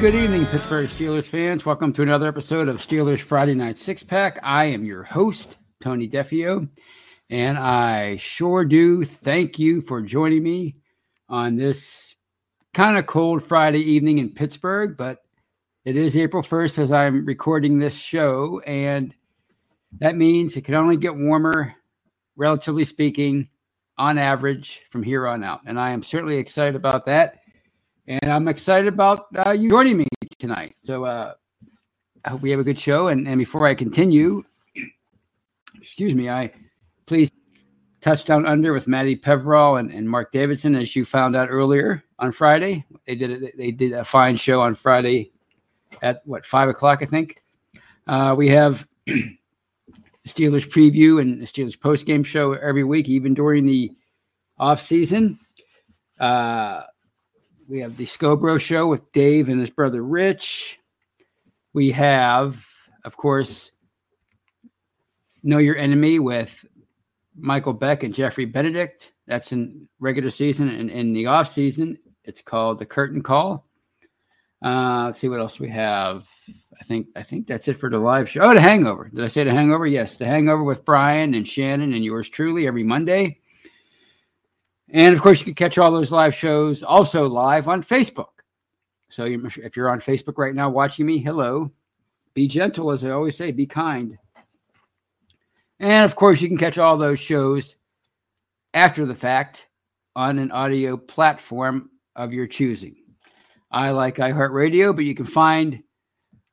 good evening, Pittsburgh Steelers fans. Welcome to another episode of Steelers Friday Night Six Pack. I am your host, Tony Defeo, and I sure do thank you for joining me on this kind of cold Friday evening in Pittsburgh, but it is April 1st as I'm recording this show, and that means it can only get warmer, relatively speaking, on average from here on out. And I am certainly excited about that and I'm excited about uh, you joining me tonight. So uh, I hope we have a good show. And, and before I continue, excuse me, I please touchdown under with Maddie Peverall and, and Mark Davidson, as you found out earlier on Friday. They did a, they did a fine show on Friday at what five o'clock, I think. Uh, we have Steelers preview and the Steelers post game show every week, even during the off season. Uh, we have the Scobro show with Dave and his brother Rich. We have, of course, Know Your Enemy with Michael Beck and Jeffrey Benedict. That's in regular season and in the off season. It's called the Curtain Call. Uh, let's see what else we have. I think I think that's it for the live show. Oh, the Hangover. Did I say the Hangover? Yes, the Hangover with Brian and Shannon and yours truly every Monday. And of course, you can catch all those live shows also live on Facebook. So if you're on Facebook right now watching me, hello. Be gentle, as I always say, be kind. And of course, you can catch all those shows after the fact on an audio platform of your choosing. I like iHeartRadio, but you can find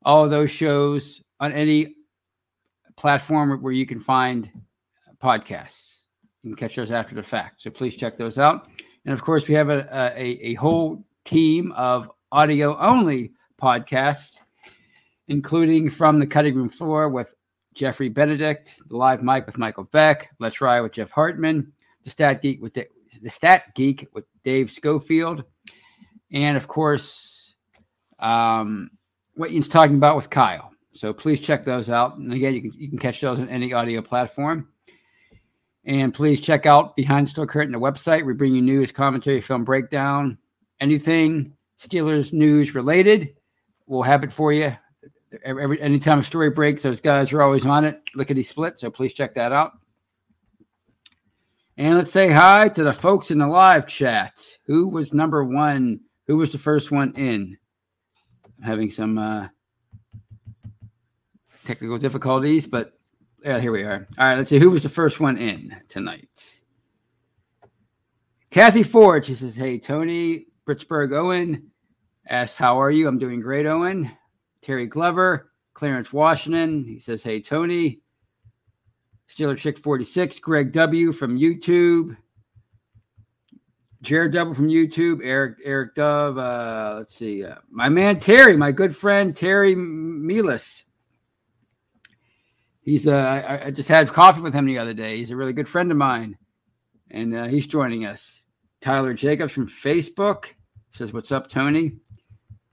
all of those shows on any platform where you can find podcasts. Can catch those after the fact. So please check those out. And of course, we have a, a, a whole team of audio only podcasts, including From the Cutting Room Floor with Jeffrey Benedict, The Live Mic with Michael Beck, Let's Ride with Jeff Hartman, The Stat Geek with the, the Stat Geek with Dave Schofield, and of course, um, what Ian's talking about with Kyle. So please check those out. And again, you can you can catch those on any audio platform. And please check out Behind Steel Curtain, the website. We bring you news, commentary, film breakdown, anything Steelers news related. We'll have it for you. Every, anytime a story breaks, those guys are always on it. Lickety split. So please check that out. And let's say hi to the folks in the live chat. Who was number one? Who was the first one in? I'm having some uh, technical difficulties, but yeah, here we are. All right, let's see who was the first one in tonight. Kathy Ford, she says, Hey, Tony, Pittsburgh Owen asks, How are you? I'm doing great, Owen. Terry Glover, Clarence Washington, he says, Hey, Tony. Steeler Chick 46, Greg W. from YouTube. Jared Double from YouTube, Eric Eric Dove. Uh, let's see, uh, my man Terry, my good friend Terry Milas he's uh, I, just had coffee with him the other day. He's a really good friend of mine, and uh, he's joining us. Tyler Jacobs from Facebook says, "What's up, Tony?"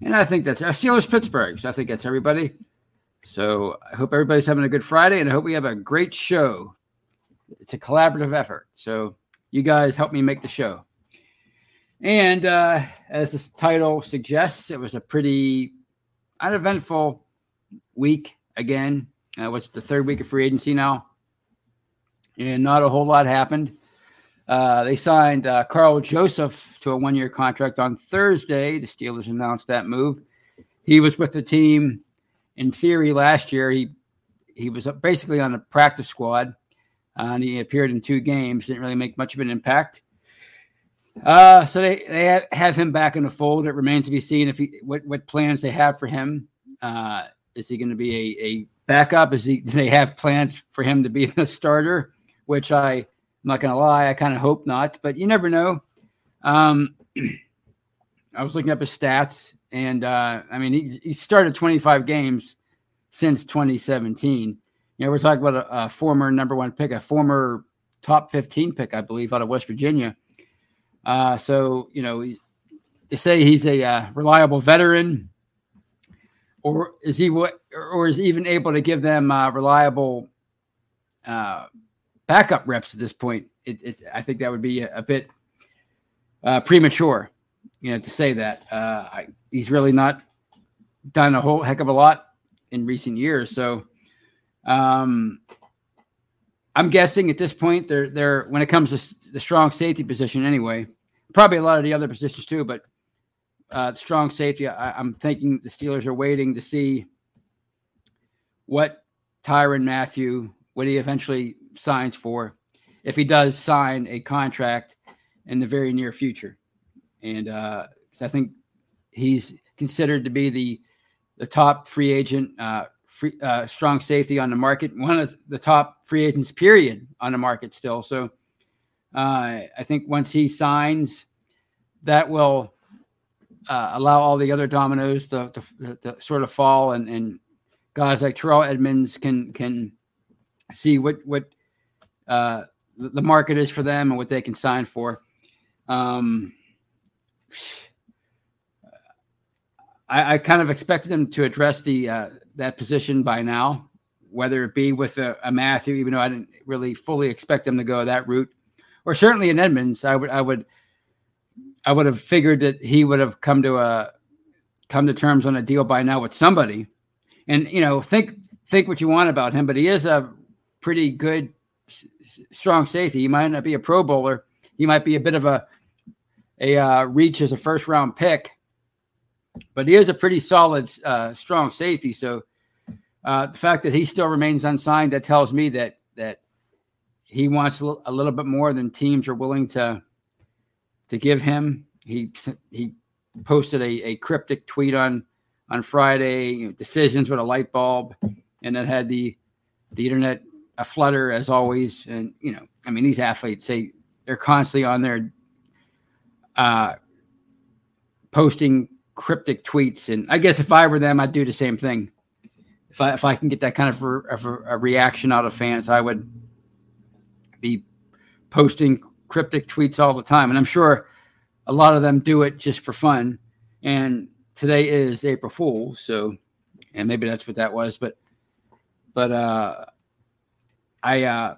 And I think that's uh, Steelers Pittsburgh. So I think that's everybody. So I hope everybody's having a good Friday, and I hope we have a great show. It's a collaborative effort. So you guys help me make the show. And uh, as the title suggests, it was a pretty uneventful week again uh, what's the third week of free agency now? And not a whole lot happened. Uh, they signed uh, Karl Joseph to a one year contract on Thursday. The Steelers announced that move. He was with the team in theory last year. He he was basically on the practice squad, uh, and he appeared in two games. Didn't really make much of an impact. Uh, so they they have, have him back in the fold. It remains to be seen if he what what plans they have for him. Uh, is he going to be a, a backup? Is he? Do they have plans for him to be the starter? Which I, I'm not going to lie, I kind of hope not, but you never know. Um, I was looking up his stats, and uh, I mean, he, he started 25 games since 2017. You know, we're talking about a, a, former number one pick, a former top 15 pick, I believe, out of West Virginia. Uh, so, you know, they say he's a uh, reliable veteran or is he what, or is he even able to give them uh, reliable uh, backup reps at this point? It, it, I think that would be a, a bit uh, premature, you know, to say that. Uh, I, he's really not done a whole heck of a lot in recent years. So, um, I'm guessing at this point they're they're when it comes to the strong safety position anyway, probably a lot of the other positions too, but uh, strong safety. I, am thinking the Steelers are waiting to see what Tyrann Mathieu, what he eventually signs for, if he does sign a contract in the very near future. And uh, I think he's considered to be the the top free agent, uh, free, uh, strong safety on the market, one of the top free agents, period, on the market still. So uh, I think once he signs, that will uh, allow all the other dominoes to, to, to sort of fall, and, and, guys like Terrell Edmunds can can see what what uh, the market is for them and what they can sign for. Um, I, I, kind of expected them to address the uh, that position by now, whether it be with a, a, Mathieu, even though I didn't really fully expect them to go that route, or certainly in Edmunds. I would I would I would have figured that he would have come to a come to terms on a deal by now with somebody. And you know, think think what you want about him, but he is a pretty good, strong safety. He might not be a Pro Bowler. He might be a bit of a a uh, reach as a first round pick, but he is a pretty solid, uh, strong safety. So uh, the fact that he still remains unsigned that tells me that that he wants a little bit more than teams are willing to to give him. He he posted a, a cryptic tweet on on Friday, decisions with a light bulb, and it had the the internet a flutter as always. And you know, I mean, these athletes say they're constantly on there uh, posting cryptic tweets, and I guess if I were them, I'd do the same thing. If I if I can get that kind of a, of a reaction out of fans, I would be posting cryptic tweets all the time, and I'm sure a lot of them do it just for fun. And today is April Fool's, so and maybe that's what that was, but but uh, I uh,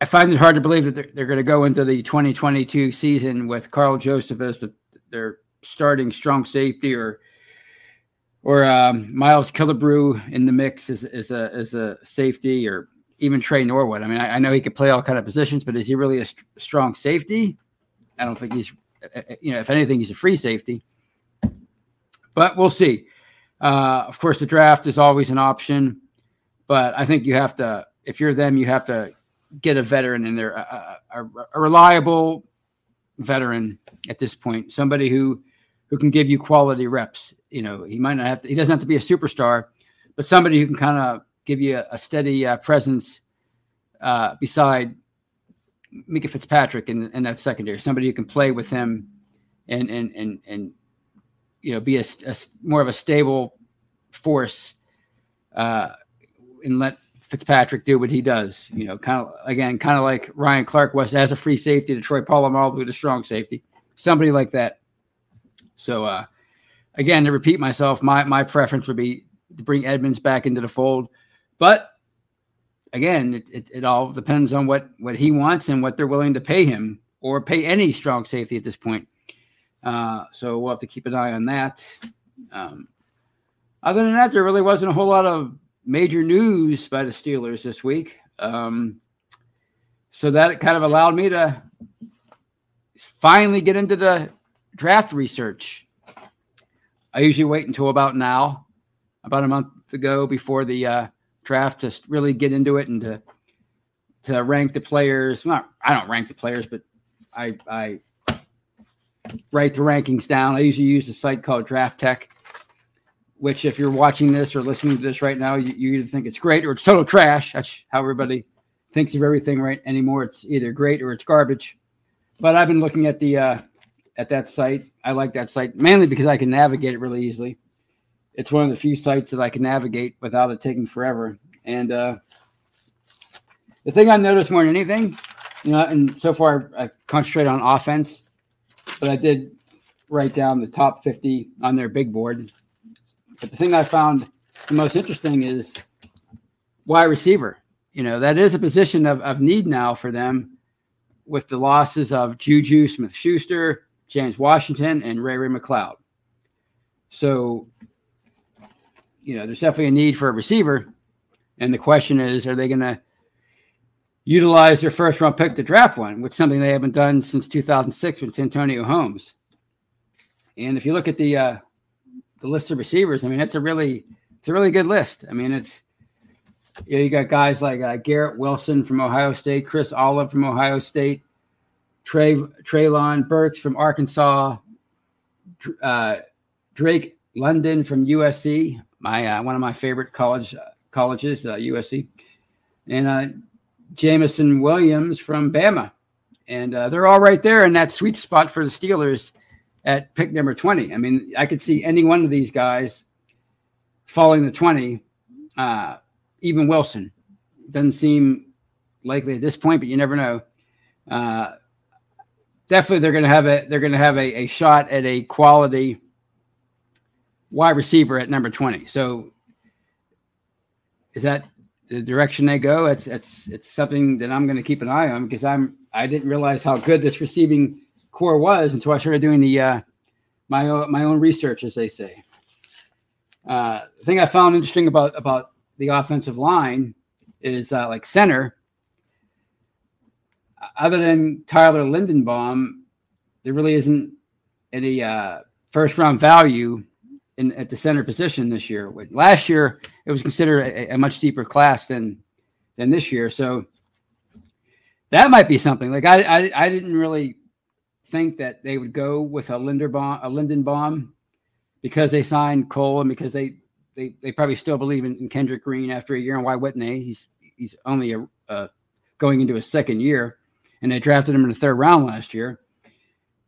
I find it hard to believe that they're, they're going to go into the 2022 season with Karl Joseph as the, their starting strong safety, or or um, Miles Killebrew in the mix as, as a as a safety, or even Tre Norwood. I mean, I, I, know he could play all kind of positions, but is he really a st- strong safety? I don't think he's, uh, uh, you know, if anything, he's a free safety. But we'll see. Uh, of course, the draft is always an option, but I think you have to, if you're them, you have to get a veteran in there, a, a, a reliable veteran at this point, somebody who who can give you quality reps. You know, he might not have to, he doesn't have to be a superstar, but somebody who can kind of give you a, a steady uh, presence uh, beside Minkah Fitzpatrick in, in that secondary. Somebody who can play with him and and and and you know be a, a more of a stable force uh, and let Fitzpatrick do what he does. You know, kind of again, kind of like Ryan Clark was as a free safety Troy Polamalu with a strong safety. Somebody like that. So uh, again, to repeat myself, my my preference would be to bring Edmunds back into the fold. But again, it, it, it, all depends on what what he wants and what they're willing to pay him or pay any strong safety at this point. Uh, so we'll have to keep an eye on that. Um, other than that, there really wasn't a whole lot of major news by the Steelers this week. Um, so that kind of allowed me to finally get into the draft research. I usually wait until about now, about a month ago before the uh, draft to really get into it and to to rank the players. Not I don't rank the players, but I I write the rankings down. I usually use a site called DraftTek, which if you're watching this or listening to this right now, you, you either think it's great or it's total trash. That's how everybody thinks of everything right anymore. It's either great or it's garbage. But I've been looking at the uh, at that site. I like that site mainly because I can navigate it really easily it's one of the few sites that I can navigate without it taking forever. And uh, the thing I noticed more than anything, you know, and so far I concentrate on offense, but I did write down the top 50 on their big board. But the thing I found the most interesting is wide receiver. You know, that is a position of, of need now for them with the losses of Juju Smith Schuster, James Washington, and Ray Ray McCloud. So, you know, there's definitely a need for a receiver. And the question is, are they going to utilize their first round pick to draft one, which is something they haven't done since 2006 with Antonio Holmes? And if you look at the uh, the list of receivers, I mean, it's a really it's a really good list. I mean, it's you, know, you got guys like uh, Garrett Wilson from Ohio State, Chris Olave from Ohio State, Trey Treylon Burks from Arkansas, uh, Drake London from USC, my uh, one of my favorite college uh, colleges, USC, uh, and Jameson Williams from Bama, and they're all right there in that sweet spot for the Steelers at pick number twenty. I mean, I could see any one of these guys falling the twenty. even Wilson doesn't seem likely at this point, but you never know. Uh, definitely they're going to have a they're going to have a, a shot at a quality wide receiver at number 20 so is that the direction they go? It's it's it's something that i'm going to keep an eye on because i'm i didn't realize how good this receiving corps was until i started doing the uh my own my own research as they say. Uh the thing i found interesting about about the offensive line is uh like center. Other than Tyler Linderbaum, there really isn't any uh, first round value in at the center position this year. Last year, it was considered a, a, much deeper class than than this year. So that might be something. Like I, I, I didn't really think that they would go with a Linderbaum, a Linderbaum, because they signed Cole and because they they, they probably still believe in, in Kendrick Green after a year. And why wouldn't they? He's he's only a, a going into his second year and they drafted him in the third round last year.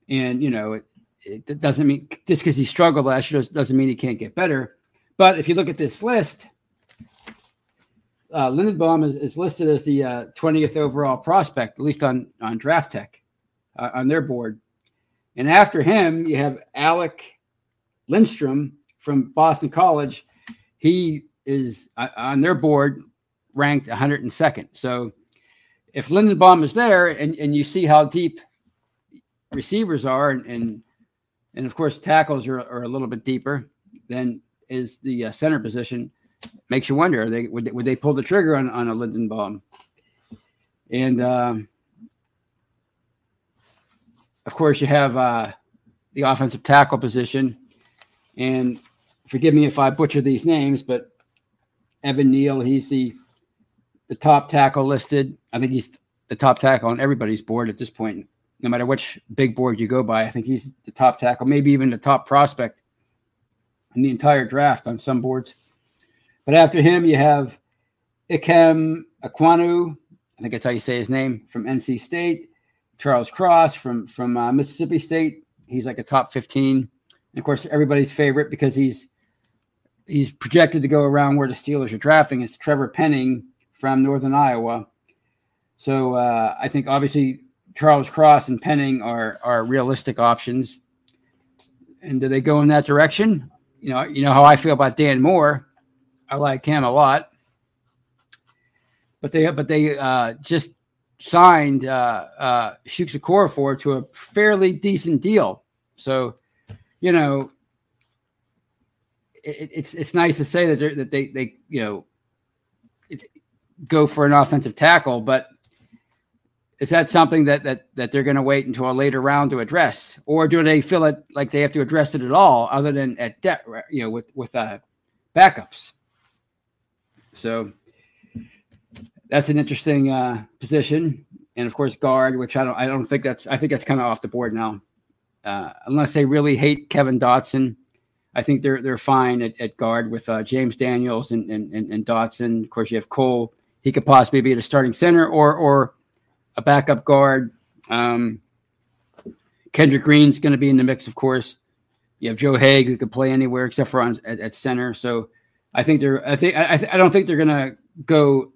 And you know, it, it doesn't mean just because he struggled last year doesn't mean he can't get better. But if you look at this list, uh, Linderbaum is, is listed as the uh, 20th overall prospect, at least on on DraftTek, uh, on their board. And after him, you have Alec Lindstrom from Boston College. He is uh, on their board ranked 102nd. So if Linderbaum is there and, and you see how deep receivers are and and, and of course tackles are, are a little bit deeper than is the uh, center position makes you wonder they would, they would they pull the trigger on, on a Linderbaum and um, of course you have uh, the offensive tackle position and forgive me if I butcher these names but Evan Neal he's the the top tackle listed. I think he's the top tackle on everybody's board at this point. No matter which big board you go by, I think he's the top tackle, maybe even the top prospect in the entire draft on some boards. But after him, you have Ikem Ekwonu. I think that's how you say his name from NC State. Charles Cross from from uh, Mississippi State. He's like a top 15. And of course, everybody's favorite because he's he's projected to go around where the Steelers are drafting. It's Trevor Penning from Northern Iowa. So uh, I think obviously Charles Cross and Penning are are realistic options. And do they go in that direction? You know, you know how I feel about Dan Moore. I like him a lot, but they but they uh, just signed uh, uh, for to a fairly decent deal. So, you know, it, it's it's nice to say that that they they you know go for an offensive tackle, but is that something that that that they're going to wait until a later round to address, or do they feel it like they have to address it at all, other than at depth, you know, with with uh, backups? So that's an interesting uh, position, and of course guard, which I don't I don't think that's I think that's kind of off the board now, uh, unless they really hate Kevin Dotson. I think they're they're fine at, at guard with uh, James Daniels and, and and Dotson. Of course, you have Cole he could possibly be the starting center or or a backup guard. Um, Kendrick Green's going to be in the mix, of course. You have Joe Haeg who could play anywhere except for on at, at center. So I think they're. I think I, I don't think they're going to go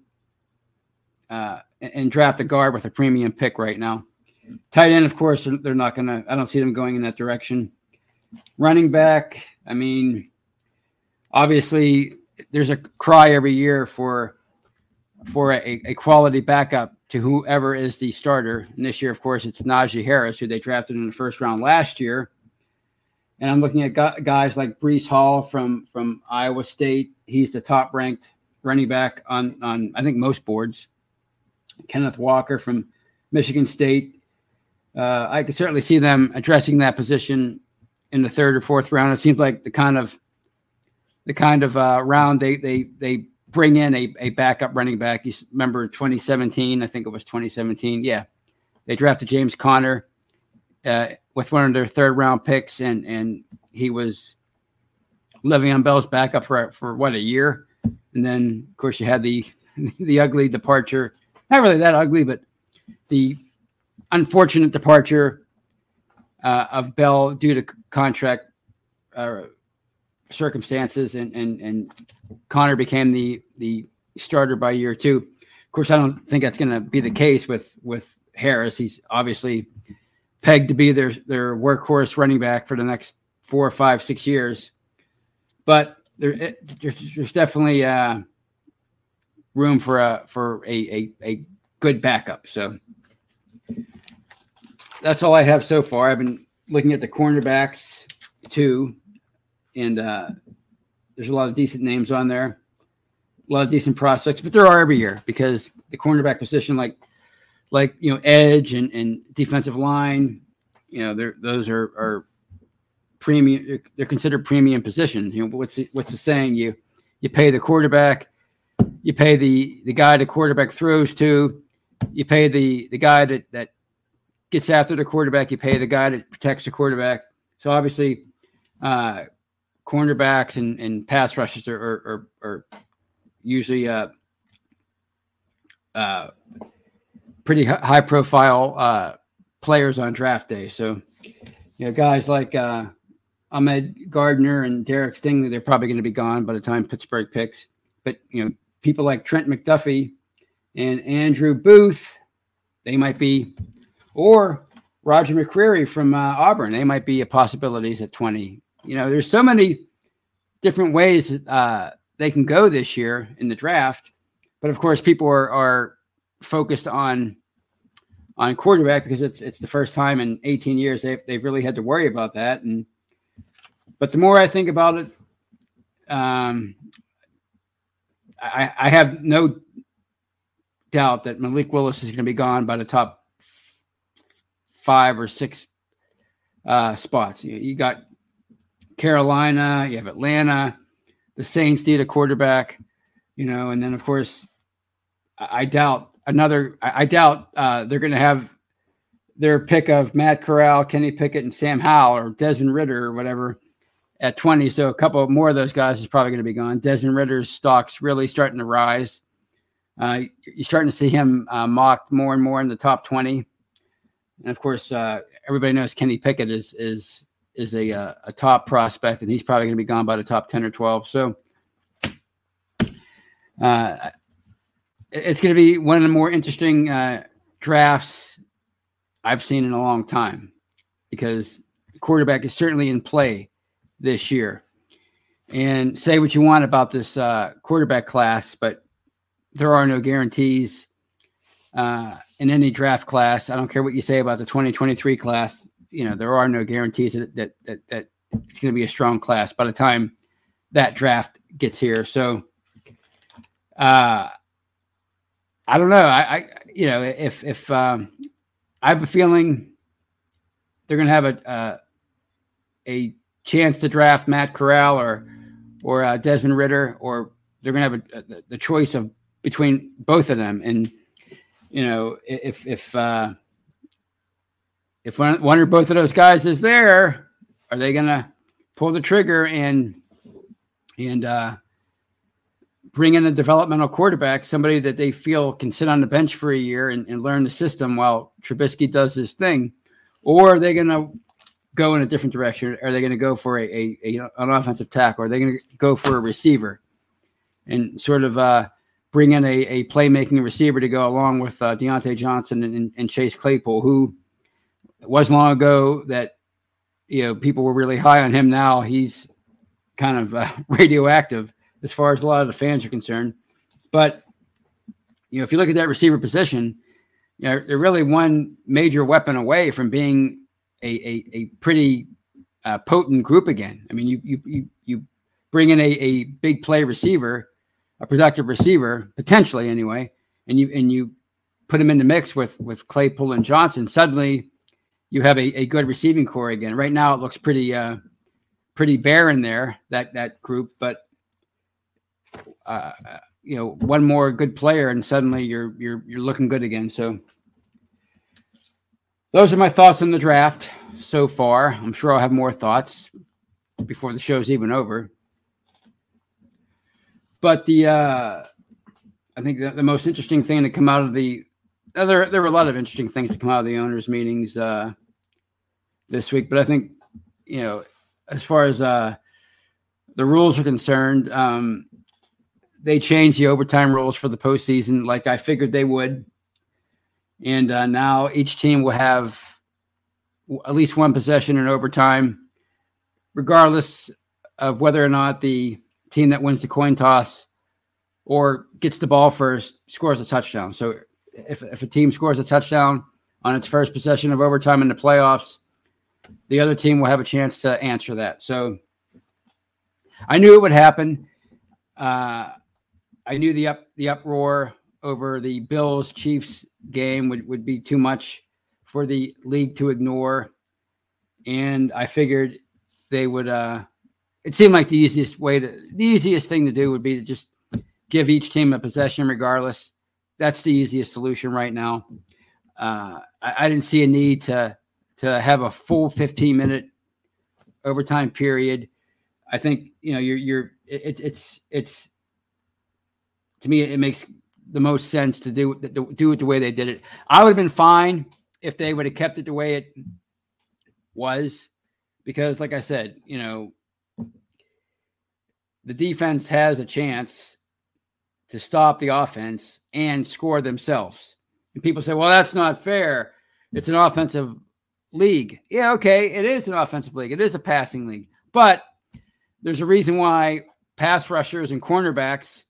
uh, and draft a guard with a premium pick right now. Tight end, of course, they're not going to. I don't see them going in that direction. Running back, I mean, obviously, there's a cry every year for for a, a quality backup to whoever is the starter. And this year, of course, it's Najee Harris, who they drafted in the first round last year. and I'm looking at guys like Breece Hall from from Iowa State. He's the top ranked running back on on I think most boards. Kenneth Walker from Michigan State. Uh, I could certainly see them addressing that position in the third or fourth round. It seems like the kind of the kind of uh, round they they they bring in a, a backup running back. You remember 2017? I think it was 2017. Yeah, they drafted James Conner uh, with one of their third round picks, and and he was Le'Veon Bell's backup for for what a year, and then of course you had the the ugly departure. Not really that ugly, but the unfortunate departure uh, of Bell due to contract uh, circumstances, and and and Conner became the the starter by year two. Of course, I don't think that's going to be the case with with Harris. He's obviously pegged to be their their workhorse running back for the next four, five, six years. But there, there's, there's definitely uh, room for a for a, a, a good backup. So that's all I have so far. I've been looking at the cornerbacks too, and uh, there's a lot of decent names on there, a lot of decent prospects, but there are every year because the cornerback position, like like you know, edge and, and defensive line, you know, they're, those are are premium. They're considered premium positions. You know, what's the, what's the saying? You you pay the quarterback, you pay the the guy the quarterback throws to, you pay the the guy that that gets after the quarterback, you pay the guy that protects the quarterback. So obviously, uh, cornerbacks and, and pass rushes are, are, are, are usually uh, uh, pretty high profile uh, players on draft day. So, you know, guys like uh, Ahmad Gardner and Derek Stingley, they're probably going to be gone by the time Pittsburgh picks. But, you know, people like Trent McDuffie and Andrew Booth, they might be, or Roger McCreary from uh, Auburn, they might be a possibilities at 20. You know, there's so many different ways uh, they can go this year in the draft. But of course, people are, are focused on on quarterback because it's it's the first time in 18 years they've, they've really had to worry about that. And but the more I think about it, um, I, I have no doubt that Malik Willis is going to be gone by the top five or six uh, spots. You, you got Carolina, you have Atlanta, the Saints need a quarterback, you know, and then of course, I, doubt another. I, I doubt uh, they're going to have their pick of Matt Corral, Kenny Pickett, and Sam Howell or Desmond Ridder or whatever at 20. So a couple more of those guys is probably going to be gone. Desmond Ridder's stock's really starting to rise. Uh, you're starting to see him uh, mocked more and more in the top 20. And of course, uh, everybody knows Kenny Pickett is is is a uh, a top prospect, and he's probably going to be gone by the top 10 or 12. So uh, it's going to be one of the more interesting uh, drafts I've seen in a long time because quarterback is certainly in play this year. And say what you want about this uh, quarterback class, but there are no guarantees uh, in any draft class. I don't care what you say about the 2023 class. You know, there are no guarantees that that that, that it's going to be a strong class by the time that draft gets here. So, uh, I don't know. I, I you know, if if um, I have a feeling they're going to have a uh, a chance to draft Matt Corral or or uh, Desmond Ridder, or they're going to have a, a, the choice of between both of them. And you know, if if uh, if one, one or both of those guys is there, are they going to pull the trigger and and uh, bring in a developmental quarterback, somebody that they feel can sit on the bench for a year and, and learn the system while Trubisky does his thing, or are they going to go in a different direction? Are they going to go for a, a, a, an offensive tackle? Are they going to go for a receiver and sort of uh, bring in a, a playmaking receiver to go along with uh, Diontae Johnson and, and, Chase Claypool, who was long ago that you know people were really high on him. Now he's kind of uh, radioactive as far as a lot of the fans are concerned. But you know, if you look at that receiver position, you know, they're really one major weapon away from being a, a, a pretty uh, potent group again. I mean, you you you you bring in a, a big play receiver, a productive receiver, potentially anyway, and you and you put him in the mix with with Claypool and Johnson. Suddenly, you have a, a good receiving corps again. Right now, it looks pretty uh, pretty barren there that that group, but uh, you know, one more good player, and suddenly you're you're you're looking good again. So. Those are my thoughts on the draft so far. I'm sure I'll have more thoughts before the show's even over. But the uh, I think the, the most interesting thing to come out of the uh, there there were a lot of interesting things to come out of the owners' meetings uh, this week, but I think you know as far as uh, the rules are concerned, um, they changed the overtime rules for the postseason, like I figured they would, and uh, now each team will have at least one possession in overtime, regardless of whether or not the team that wins the coin toss or gets the ball first scores a touchdown. So if, if a team scores a touchdown on its first possession of overtime in the playoffs, the other team will have a chance to answer that. So I knew it would happen. Uh, I knew the up the uproar over the Bills Chiefs game would, would be too much for the league to ignore. And I figured they would uh it seemed like the easiest way to the easiest thing to do would be to just give each team a possession regardless. That's the easiest solution right now. Uh, I, I didn't see a need to to have a full 15 minute overtime period. I think you know you're you're it, it's it's to me it makes the most sense to do do it the way they did it. I would have been fine if they would have kept it the way it was, because like I said, you know, the defense has a chance to stop the offense and score themselves. And people say, well, that's not fair. It's an offensive league. Yeah, okay, it is an offensive league. It is a passing league. But there's a reason why pass rushers and cornerbacks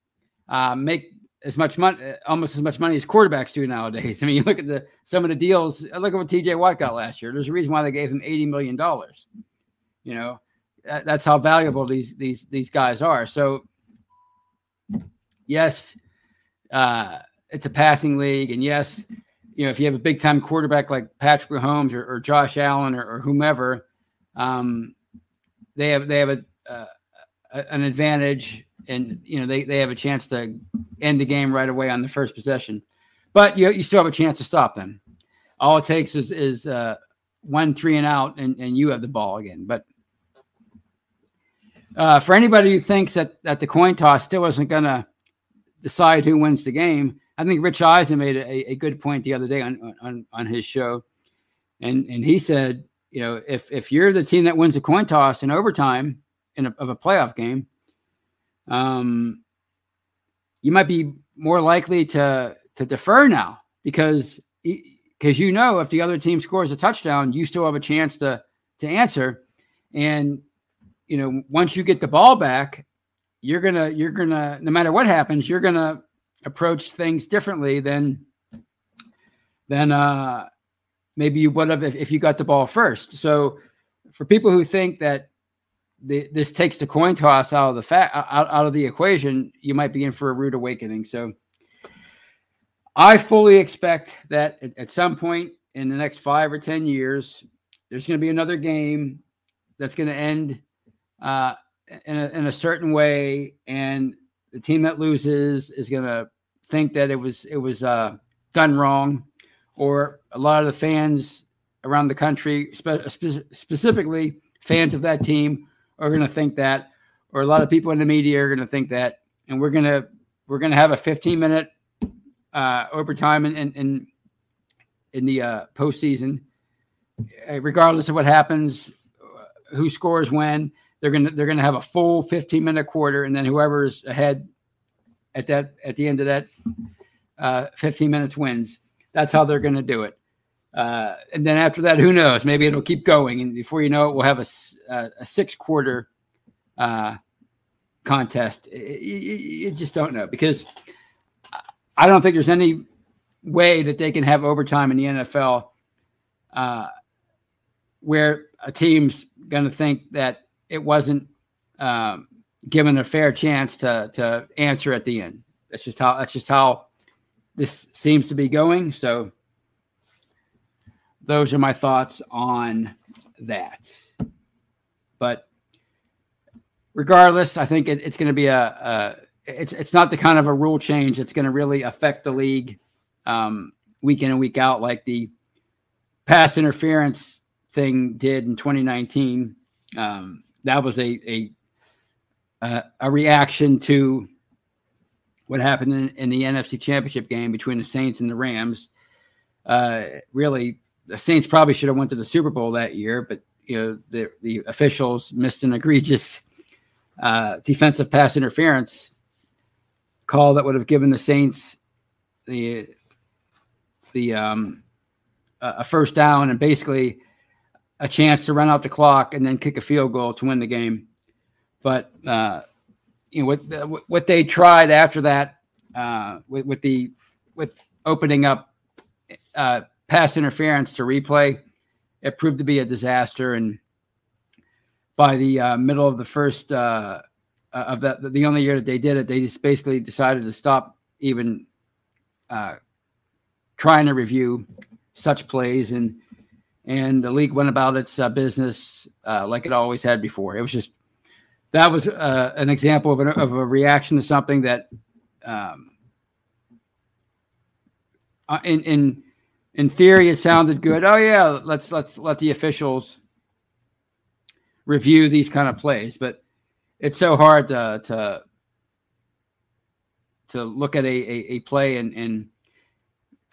uh, make as much money, almost as much money as quarterbacks do nowadays. I mean, you look at the some of the deals. Look at what T.J. Watt got last year. There's a reason why they gave him eighty million dollars. You know, that, that's how valuable these these these guys are. So, yes, uh, it's a passing league, and yes, you know, if you have a big time quarterback like Patrick Mahomes or, or Josh Allen or, or whomever, um, they have they have a, uh, an advantage and you know they, they have a chance to end the game right away on the first possession. But you, you still have a chance to stop them. All it takes is is uh, one three and out, and, and you have the ball again. But uh, for anybody who thinks that that the coin toss still isn't going to decide who wins the game, I think Rich Eisen made a, a good point the other day on, on on his show, and and he said, you know, if if you're the team that wins the coin toss in overtime in a, of a playoff game, um, you might be more likely to to defer now because because you know if the other team scores a touchdown, you still have a chance to to answer, and you know once you get the ball back, you're gonna you're gonna no matter what happens, you're gonna approach things differently than than uh, maybe you would have if, if you got the ball first. So for people who think that the, this takes the coin toss out of the fat out, out of the equation, you might be in for a rude awakening. So I fully expect that at, at some point in the next five or ten years, there's going to be another game that's going to end uh, in, a, in a certain way, and the team that loses is going to think that it was it was uh, done wrong, or a lot of the fans around the country, spe- spe- specifically fans of that team, are going to think that, or a lot of people in the media are going to think that, and we're going to we're going to have a 15 minute uh, overtime in in in, the uh, postseason, uh, regardless of what happens, who scores when. They're gonna they're gonna have a full 15 minute quarter, and then whoever's ahead at that at the end of that uh, 15 minutes wins. That's how they're to do it. Uh, and then after that, who knows? Maybe it'll keep going, and before you know it, we'll have a, a, a six quarter uh, contest. You, just don't know because I don't think there's any way that they can have overtime in the NFL uh, where a team's going to think that it wasn't um, given a fair chance to to answer at the end. That's just how that's just how this seems to be going. So those are my thoughts on that. But regardless, I think it, it's going to be a, a, it's it's not the kind of a rule change that's going to really affect the league um, week in and week out like the pass interference thing did in 2019. Um, that was a, a a reaction to what happened in, in, the NFC Championship game between the Saints and the Rams. Uh, really, the Saints probably should have went to the Super Bowl that year, but you know the the officials missed an egregious uh, defensive pass interference call that would have given the Saints the the um, a first down and basically a chance to run out the clock and then kick a field goal to win the game. But uh, you know what what they tried after that uh, with, with the with opening up uh, pass interference to replay, it proved to be a disaster. And by the uh, middle of the first uh, uh, of that, the only year that they did it, they just basically decided to stop even trying to review such plays and and the league went about its uh, business uh, like it always had before. It was just that was uh, an example of, an, of a reaction to something that, um, uh, in in in theory, it sounded good. Oh yeah, let's let's let the officials review these kind of plays, but it's so hard to to to look at a, a, a play and and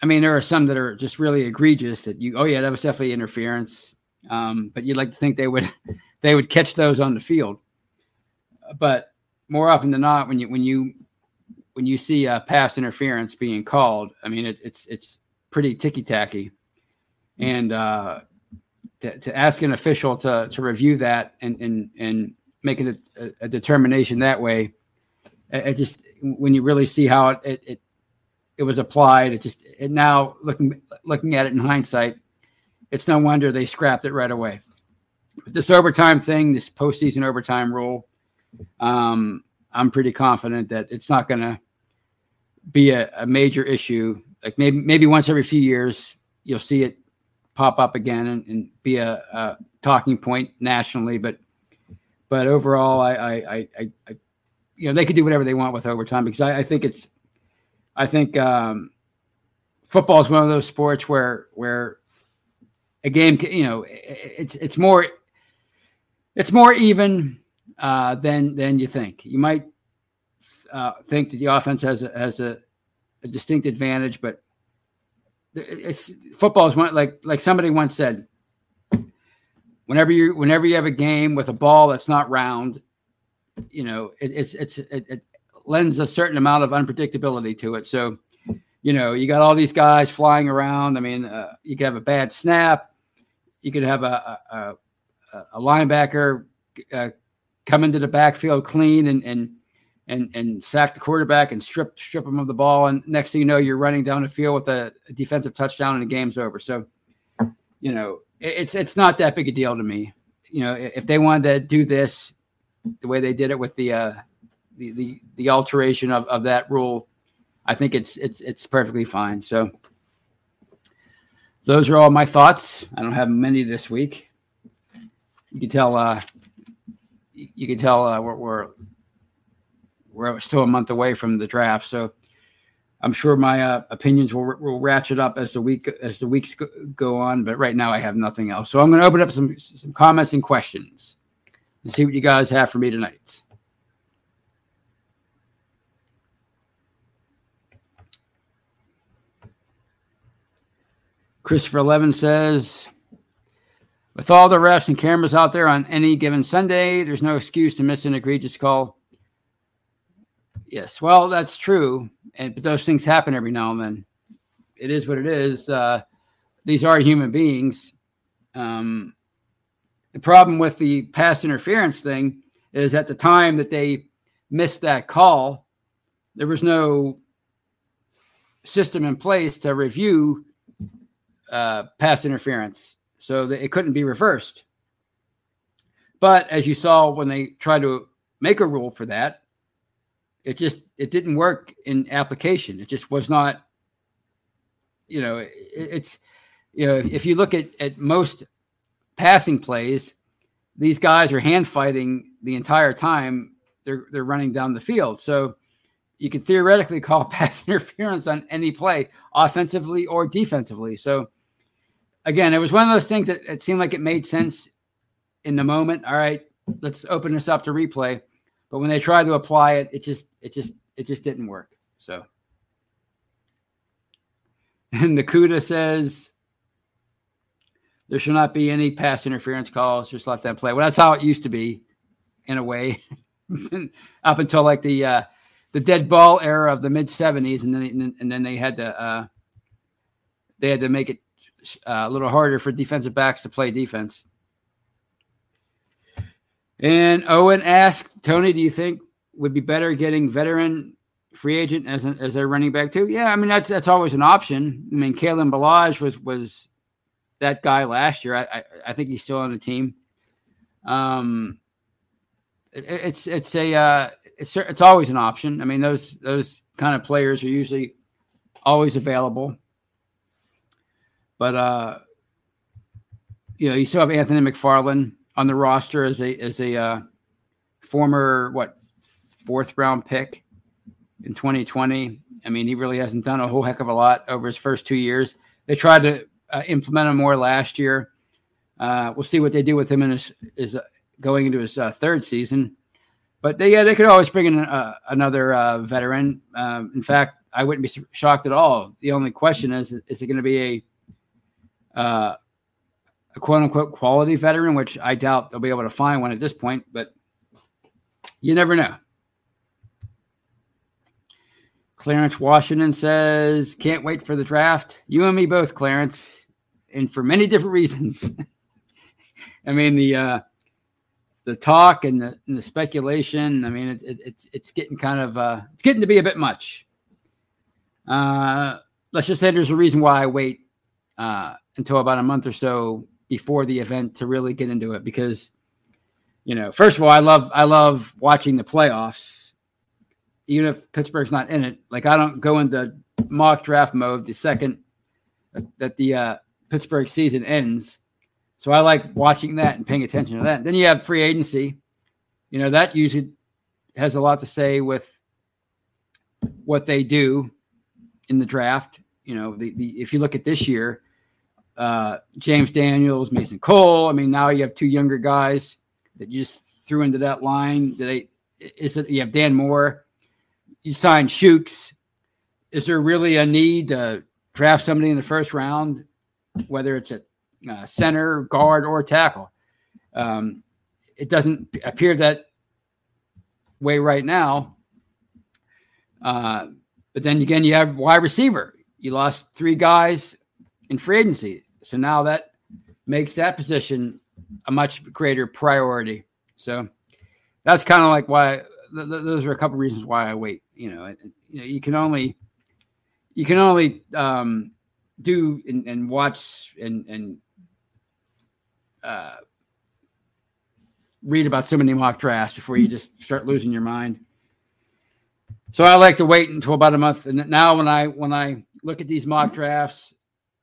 I mean, there are some that are just really egregious that you, oh yeah, that was definitely interference. Um, but you'd like to think they would, they would catch those on the field. But more often than not, when you when you when you see a pass interference being called, I mean, it, it's it's pretty ticky tacky, and uh, to, to ask an official to to review that and and and make a, a determination that way, it just when you really see how it, it, it it was applied. It just it now looking looking at it in hindsight, it's no wonder they scrapped it right away. This overtime thing, this postseason overtime rule, um, I'm pretty confident that it's not going to be a, a, major issue. Like maybe maybe once every few years, you'll see it pop up again and, and be a, a, talking point nationally. But but overall, I, I I, I, you know they could do whatever they want with overtime because I, I think it's I think um, football is one of those sports where where a game, you know, it's it's more it's more even uh, than than you think. You might uh, think that the offense has a, has a, a distinct advantage, but it's football is one like like somebody once said. Whenever you whenever you have a game with a ball that's not round, you know it, it's it's it, it lends a certain amount of unpredictability to it. So, you know, you got all these guys flying around. I mean, uh, you could have a bad snap. You could have a, a, a linebacker uh, come into the backfield clean and, and, and, and sack the quarterback and strip, strip him of the ball. And next thing you know, you're running down the field with a, a defensive touchdown and the game's over. So, you know, it, it's, it's not that big a deal to me. You know, if they wanted to do this the way they did it with the, uh, the the, the alteration of, of that rule, I think it's it's it's perfectly fine. So those are all my thoughts. I don't have many this week. You can tell uh, you can tell uh, we're, we're we're still a month away from the draft, so I'm sure my uh, opinions will, will ratchet up as the week as the weeks go, go on. But right now, I have nothing else. So I'm going to open up some some comments and questions and see what you guys have for me tonight. Christopher Levin says, with all the refs and cameras out there on any given Sunday, there's no excuse to miss an egregious call. Yes, well, that's true, and but those things happen every now and then. It is what it is. Uh, these are human beings. Um, the problem with the pass interference thing is at the time that they missed that call, there was no system in place to review uh, pass interference. so that it couldn't be reversed. But as you saw when they tried to make a rule for that, it just it didn't work in application. It just was not. You know, it, it's you know if you look at at most passing plays, these guys are hand fighting the entire time they're they're running down the field. So you could theoretically call pass interference on any play, offensively or defensively. So again, it was one of those things that it seemed like it made sense in the moment. All right, let's open this up to replay. But when they tried to apply it, it just it just it just didn't work. So and Nakuda says there should not be any pass interference calls. Just let them play. Well, that's how it used to be, in a way, up until like the uh, the dead ball era of the mid '70s, and then and then they had to uh, they had to make it uh, a little harder for defensive backs to play defense. And Owen asked Tony, "Do you think would be better getting veteran free agent as a, as their running back too?" Yeah, I mean that's that's always an option. I mean, Kalen Ballage was was that guy last year. I, I, I think he's still on the team. Um, it, it's it's a uh, it's it's always an option. I mean, those those kind of players are usually always available. But uh, you know, you still have Anthony McFarland on the roster as a as a uh, former what fourth round pick in 2020. I mean, he really hasn't done a whole heck of a lot over his first two years. They tried to uh, implement him more last year. Uh, we'll see what they do with him in his, is uh, going into his uh, third season. But they, yeah, they could always bring in uh, another uh, veteran. Um, in fact, I wouldn't be shocked at all. The only question is: is it going to be a, a quote unquote quality veteran? Which I doubt they'll be able to find one at this point. But you never know. Clarence Washington says, "Can't wait for the draft." You and me both, Clarence and for many different reasons. I mean the uh, the talk and the, and the speculation. I mean it, it, it's it's getting kind of uh, it's getting to be a bit much. Uh, let's just say there's a reason why I wait uh, until about a month or so before the event to really get into it because you know first of all I love I love watching the playoffs even if Pittsburgh's not in it. Like I don't go into mock draft mode the second that the uh, Pittsburgh season ends. So I like watching that and paying attention to that. Then you have free agency. You know, that usually has a lot to say with what they do in the draft. You know, the, the if you look at this year, uh, James Daniels, Mason Cole. I mean, now you have two younger guys that you just threw into that line. Did they? Is it? You have Dan Moore. You signed Chuks. Is there really a need to draft somebody in the first round whether it's a uh, center, guard, or tackle. Um, it doesn't appear that way right now. Uh, but then again, you have wide receiver. You lost three guys in free agency. So now that makes that position a much greater priority. So that's kind of like why th- th- those are a couple reasons why I wait. You know, you, know, you can only you can only um, do and, and watch and and uh, read about so many mock drafts before you just start losing your mind. So I like to wait until about a month, and now when I when I look at these mock drafts,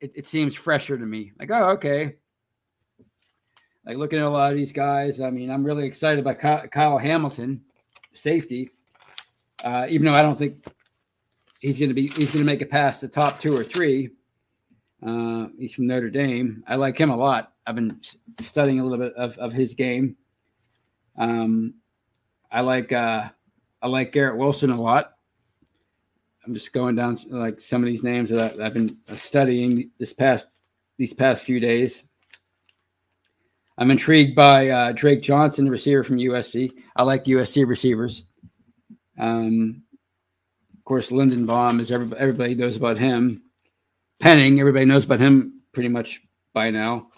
it, it seems fresher to me. Like, oh, okay. Like looking at a lot of these guys, I mean, I'm really excited about Kyle, Kyle Hamilton, safety. Uh, even though I don't think he's going to be he's going to make it past the top two or three. Uh, he's from Notre Dame. I like him a lot. I've been studying a little bit of, of his game. Um, I like uh, I like Garrett Wilson a lot. I'm just going down like some of these names that I've been studying this past these past few days. I'm intrigued by uh, Drake Johnson, the receiver from USC. I like USC receivers. Um, of course, Linderbaum is everybody, everybody knows about him. Penning, everybody knows about him pretty much by now.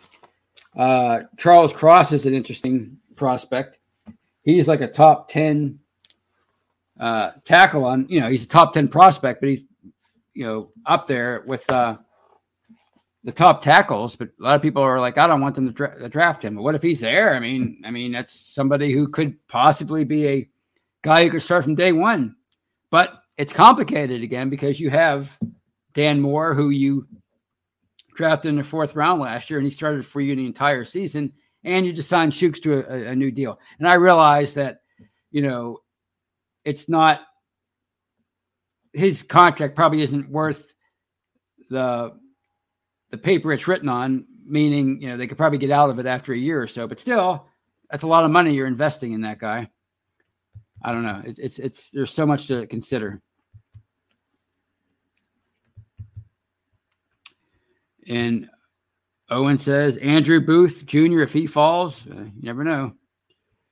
Uh, Charles Cross is an interesting prospect. He's like a top 10 uh, tackle on, you know, he's a top 10 prospect, but he's, you know, up there with uh, the top tackles, but a lot of people are like, I don't want them to, dra- draft him. But what if he's there? I mean, I mean, that's somebody who could possibly be a guy who could start from day one. But it's complicated again because you have Dan Moore, who you drafted in the fourth round last year, and he started for you the entire season, and you just signed Chuks to a, a new deal. And I realize that, you know, it's not his contract probably isn't worth the the paper it's written on, meaning you know they could probably get out of it after a year or so. But still, that's a lot of money you're investing in that guy. I don't know. It's it's, it's there's so much to consider. And Owen says Andrew Booth Jr. If he falls, uh, you never know.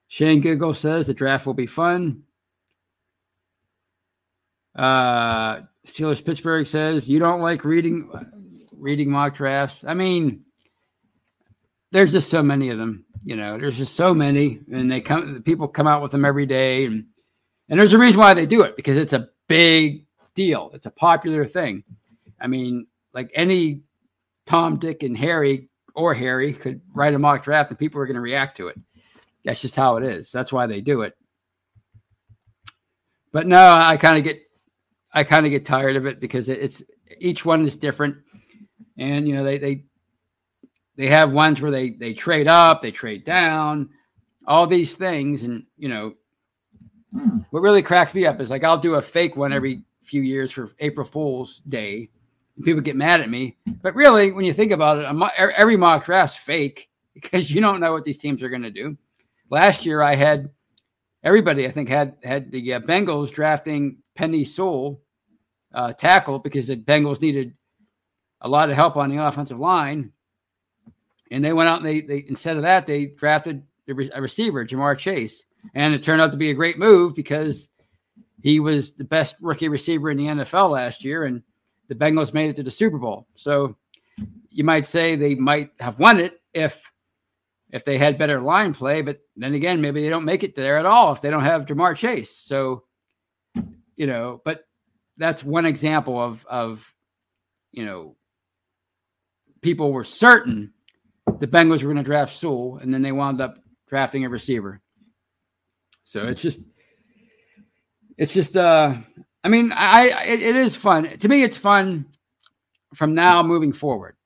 Shane Giggle says the draft will be fun. Uh, Steelers Pittsburgh says you don't like reading reading mock drafts. I mean, there's just so many of them. You know, there's just so many, and they come. People come out with them every day, and and there's a reason why they do it because it's a big deal. It's a popular thing. I mean, like any Tom, Dick, and Harry or Harry could write a mock draft, and people are going to react to it. That's just how it is. That's why they do it. But no, I kind of get, I kind of get tired of it because it's each one is different and you know they they they have ones where they they trade up, they trade down, all these things, and you know what really cracks me up is like I'll do a fake one every few years for April Fool's Day. People get mad at me, but really, when you think about it, every mock draft's fake because you don't know what these teams are going to do. Last year, I had everybody I think had had the uh, Bengals drafting Penei Sewell uh, tackle because the Bengals needed a lot of help on the offensive line. And they went out and they, they instead of that, they drafted a receiver, Ja'Marr Chase. And it turned out to be a great move because he was the best rookie receiver in the NFL last year. And the Bengals made it to the Super Bowl. So you might say they might have won it if if they had better line play, but then again, maybe they don't make it there at all if they don't have Ja'Marr Chase. So, you know, but that's one example of of you know people were certain the Bengals were going to draft Sewell, and then they wound up drafting a receiver. So it's just, it's just, uh, I mean, I, it, it is fun to me. It's fun from now moving forward.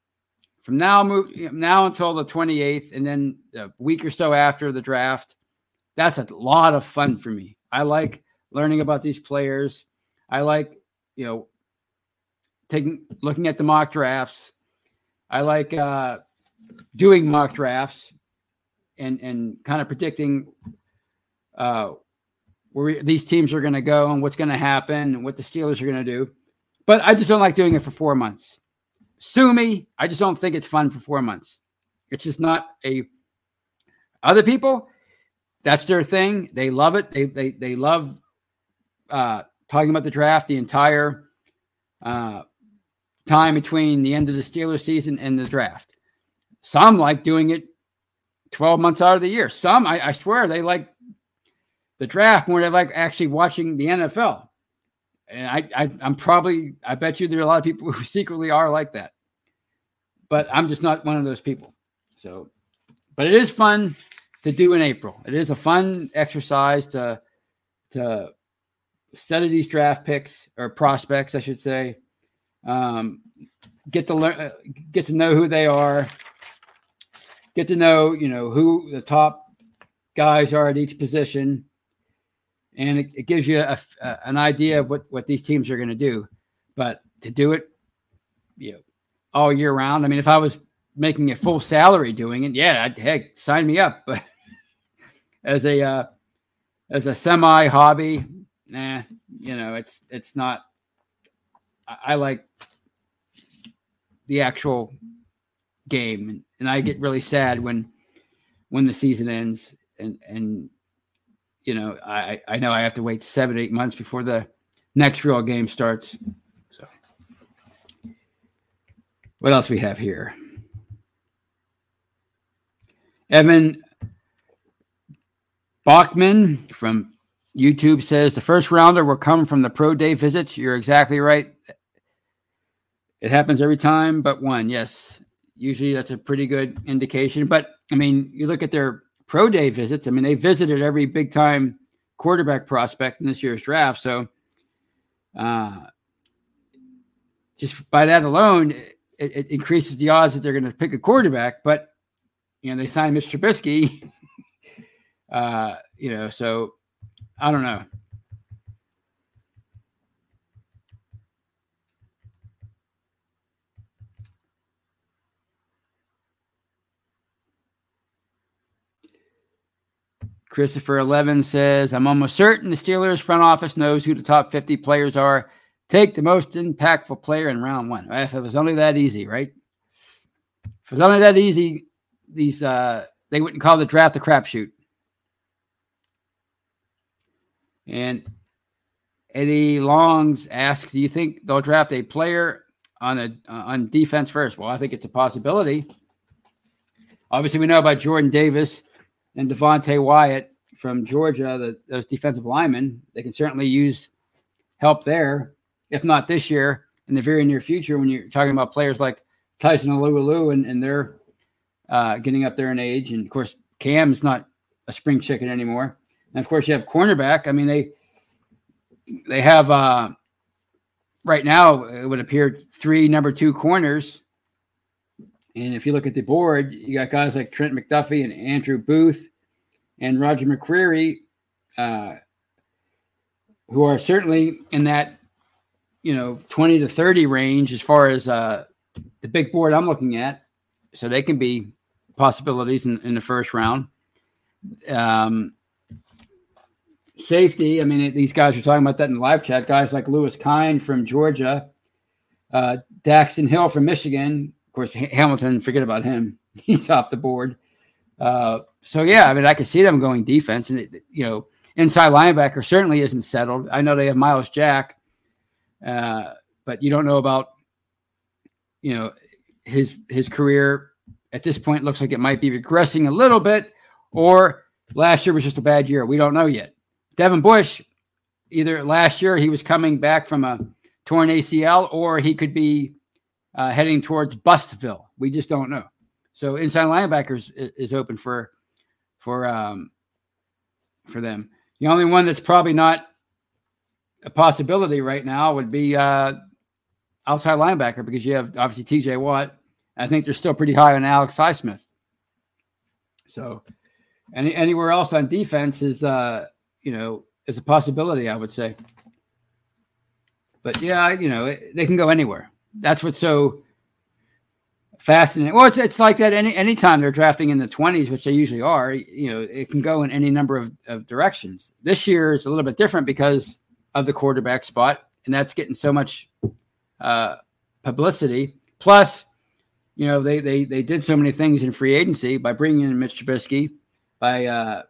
From now, move now until the 28th, and then a week or so after the draft. That's a lot of fun for me. I like learning about these players. I like, you know, taking looking at the mock drafts I like uh, doing mock drafts and and kind of predicting uh, where these teams are going to go and what's going to happen and what the Steelers are going to do. But I just don't like doing it for four months. Sue me. I just don't think it's fun for four months. It's just not a. Other people, that's their thing. They love it. They they they love uh, talking about the draft the entire uh, time between the end of the Steelers season and the draft. Some like doing it 12 months out of the year. Some, I, I swear, they like the draft more than they like actually watching the NFL. And I, I, I'm probably, I bet you there are a lot of people who secretly are like that. But I'm just not one of those people. So, but it is fun to do in April. It is a fun exercise to, to study these draft picks or prospects, I should say um, get to learn, get to know who they are, get to know you know who the top guys are at each position, and it, it gives you a, a, an idea of what what these teams are going to do. But to do it, you know, all year round. I mean, if I was making a full salary doing it, yeah, I'd, heck, sign me up. But as a uh, as a semi hobby, nah, you know, it's it's not I like the actual game, and I get really sad when when the season ends, and and you know I I know I have to wait seven eight months before the next real game starts. So, what else we have here? Evan Bachman from YouTube says the first rounder will come from the pro day visits. You're exactly right. It happens every time but one. Yes, usually that's a pretty good indication. But I mean, you look at their pro day visits. I mean, they visited every big time quarterback prospect in this year's draft. So, uh, just by that alone, it, it increases the odds that they're going to pick a quarterback. But you know, they signed Mitch Trubisky. uh, you know, so I don't know. Christopher Eleven says, I'm almost certain the Steelers front office knows who the top 50 players are. Take the most impactful player in round one. If it was only that easy, right? If it was only that easy, these uh they wouldn't call the draft a crapshoot. And Eddie Longs asks, "Do you think they'll draft a player on a uh, on defense first? Well, I think it's a possibility. Obviously, we know about Jordan Davis and Devonte Wyatt from Georgia, the, those defensive linemen. They can certainly use help there, if not this year, in the very near future. When you're talking about players like Tyson Alualu and, and they're uh, getting up there in age, and of course Cam's not a spring chicken anymore. And of course, you have cornerback. I mean, they they have uh, right now it would appear three number two corners. And if you look at the board, you got guys like Trent McDuffie and Andrew Booth and Roger McCreary, uh, who are certainly in that you know 20 to 30 range as far as uh, the big board I'm looking at. So they can be possibilities in, in the first round. Um, safety. I mean, these guys are talking about that in live chat. Guys like Lewis Kine from Georgia, uh, Daxton Hill from Michigan. Of course, Hamilton, forget about him. He's off the board. Uh, so, yeah, I mean, I could see them going defense. And, you know, inside linebacker certainly isn't settled. I know they have Myles Jack, uh, but you don't know about, you know, his his career at this point looks like it might be regressing a little bit, or last year was just a bad year. We don't know yet. Devin Bush, either last year he was coming back from a torn ACL, or he could be uh, heading towards Bustville. We just don't know. So inside linebackers is, open for for um, for them. The only one that's probably not a possibility right now would be uh, outside linebacker because you have obviously TJ Watt. I think they're still pretty high on Alex Highsmith. So any, anywhere else on defense is uh, you know, is a possibility, I would say. But yeah, you know, they can go anywhere. That's what's so fascinating. Well, it's, it's like that any anytime they're drafting in the 20s, which they usually are, you know, it can go in any number of, of directions. This year is a little bit different because of the quarterback spot, and that's getting so much uh, publicity. Plus, you know, they they they did so many things in free agency by bringing in Mitch Trubisky, by uh,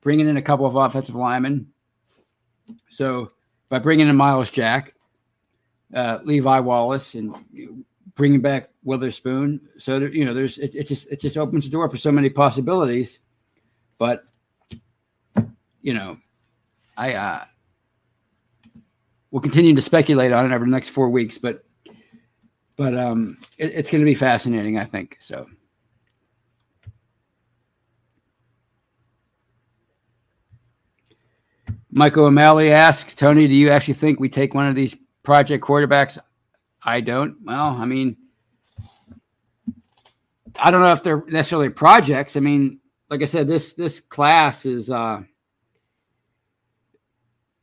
bringing in a couple of offensive linemen. So by bringing in Myles Jack, uh, Levi Wallace, and bringing back Witherspoon, so there, you know, there's it, it just it just opens the door for so many possibilities. But you know, I uh, will continue to speculate on it over the next four weeks, but but um, it, it's going to be fascinating, I think. So. Michael O'Malley asks, Tony, do you actually think we take one of these project quarterbacks? I don't. Well, I mean, I don't know if they're necessarily projects. I mean, like I said, this this class is uh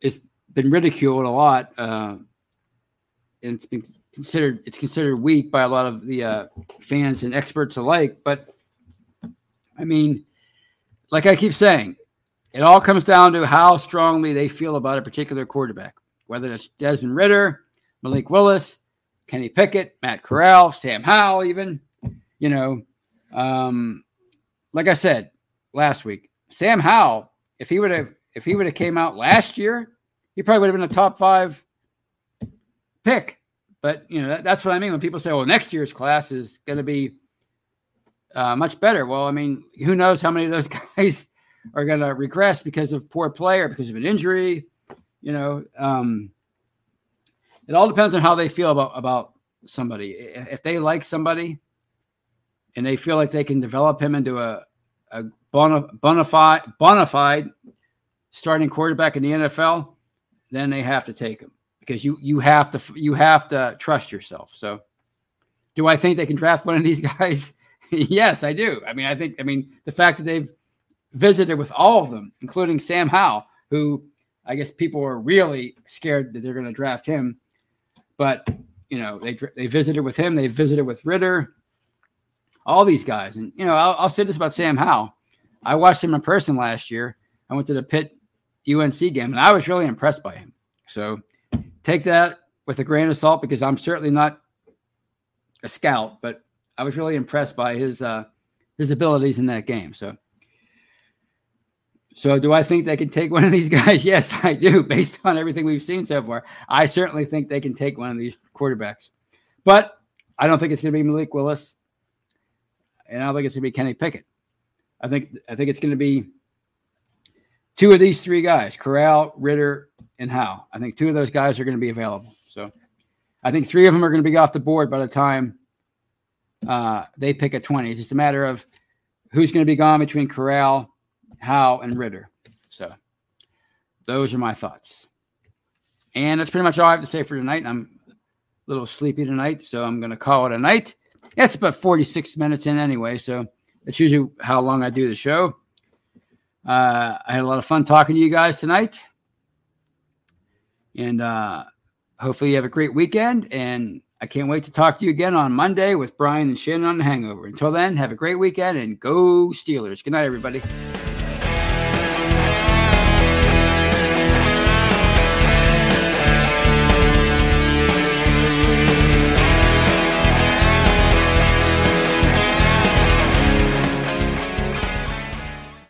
it's been ridiculed a lot. Uh and it's been considered it's considered weak by a lot of the uh fans and experts alike. But I mean, like I keep saying, it all comes down to how strongly they feel about a particular quarterback, whether it's Desmond Ridder, Malik Willis, Kenny Pickett, Matt Corral, Sam Howell, even. You know, um, like I said last week, Sam Howell, if he would have if he would have came out last year, he probably would have been a top five pick. But you know, that, that's what I mean when people say, "Well, next year's class is going to be uh, much better." Well, I mean, who knows how many of those guys are going to regress because of poor play or because of an injury. You know, um, it all depends on how they feel about about somebody, if they like somebody and they feel like they can develop him into a, a bona, bona, fide, bona fide starting quarterback in the NFL, then they have to take him because you you have to you have to trust yourself. So, do I think they can draft one of these guys? yes, I do. I mean, I think I mean the fact that they've visited with all of them, including Sam Howell, who I guess people are really scared that they're going to draft him. But you know, they they visited with him. They visited with Ridder, All these guys, and you know, I'll, I'll say this about Sam Howell. I watched him in person last year. I went to the Pitt UNC game, and I was really impressed by him. So take that with a grain of salt because I'm certainly not a scout, but I was really impressed by his uh, his abilities in that game. So so, do I think they can take one of these guys? Yes, I do, based on everything we've seen so far. I certainly think they can take one of these quarterbacks, but I don't think it's going to be Malik Willis, and I don't think it's going to be Kenny Pickett. I think I think it's going to be two of these three guys: Corral, Ridder, and Howell. I think two of those guys are going to be available. So, I think three of them are going to be off the board by the time uh, they pick a twenty. It's just a matter of who's going to be gone between Corral Howell, and Ridder. So those are my thoughts. And that's pretty much all I have to say for tonight. I'm a little sleepy tonight, so I'm going to call it a night. It's about 46 minutes in anyway, so that's usually how long I do the show. Uh, I had a lot of fun talking to you guys tonight. And uh, hopefully you have a great weekend. And I can't wait to talk to you again on Monday with Brian and Shannon on the Hangover. Until then, have a great weekend and go Steelers. Good night, everybody.